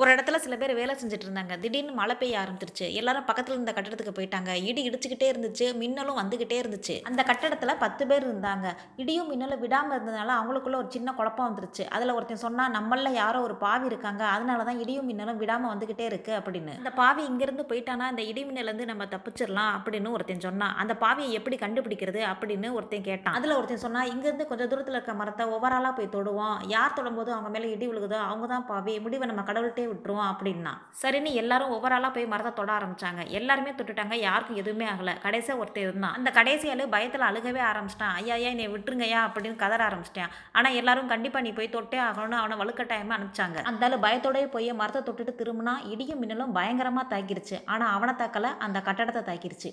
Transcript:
ஒரு இடத்துல சில பேர் வேலை செஞ்சுட்டு இருந்தாங்க திடீர்னு மழை பெய்ய ஆரம்பிச்சிருச்சு. எல்லாரும் பக்கத்தில் இருந்த கட்டடத்துக்கு போயிட்டாங்க. இடி இடிச்சுக்கிட்டே இருந்துச்சு. மின்னலும் வந்துக்கிட்டே இருந்துச்சு. அந்த கட்டடத்தில் பத்து பேர் இருந்தாங்க. இடியும் மின்னலும் விடாமல் இருந்ததுனால அவங்களுக்குள்ள ஒரு சின்ன குழப்பம் வந்துருச்சு. அதில் ஒருத்தன் சொன்னால் நம்மள யாரோ ஒரு பாவி இருக்காங்க. அதனால தான் இடியும் மின்னலும் விடாமல் வந்துக்கிட்டே இருக்கு அப்படின்னு. அந்த பாவி இங்கேருந்து போயிட்டானா? இந்த இடி மின்னலேருந்து நம்ம தப்பிச்சிடலாம் அப்படின்னு ஒருத்தன் சொன்னான் அந்த பாவியை எப்படி கண்டுபிடிக்கிறது அப்படின்னு ஒருத்தன் கேட்டான். அதில் ஒருத்தன் சொன்னால் இங்கேருந்து கொஞ்சம் தூரத்தில் இருக்க மரத்தை ஓவராலாக போய் தொடுவோம். யார் தொடும்போது அவங்க மேலே இடி விழுகுதோ அவங்க தான் பாவி. முடிவை நம்ம கடவுள்கிட்ட விட்டுருவோம் அப்படின்னா. சரின்னு எல்லாரும் ஓவராலாக போய் மரத்தை தொட ஆரம்பிச்சாங்க. எல்லாருமே தொட்டுட்டாங்க. யாருக்கும் எதுவுமே ஆகலை. கடைசியாக ஒருத்தர் இருந்தான். அந்த கடைசியால் பயத்தில் அழுகவே ஆரம்பிச்சிட்டான். ஐயா ஐயா என்னை விட்டுருங்கய்யா அப்படின்னு கதற ஆரம்பிச்சிட்டேன். ஆனால் எல்லாரும் கண்டிப்பாக நீ போய் தொட்டே ஆகணும்னு அவனை வலுக்கட்டாயமாக அனுப்பிச்சாங்க. அந்த பயத்தோடய பயத்தோடயே போய் மரத்தை தொட்டுட்டு திரும்பினா இடியும் மின்னலும் பயங்கரமாக தாக்கிருச்சு. ஆனால் அவனை தக்கலை. அந்த கட்டடத்தை தாக்கிருச்சு.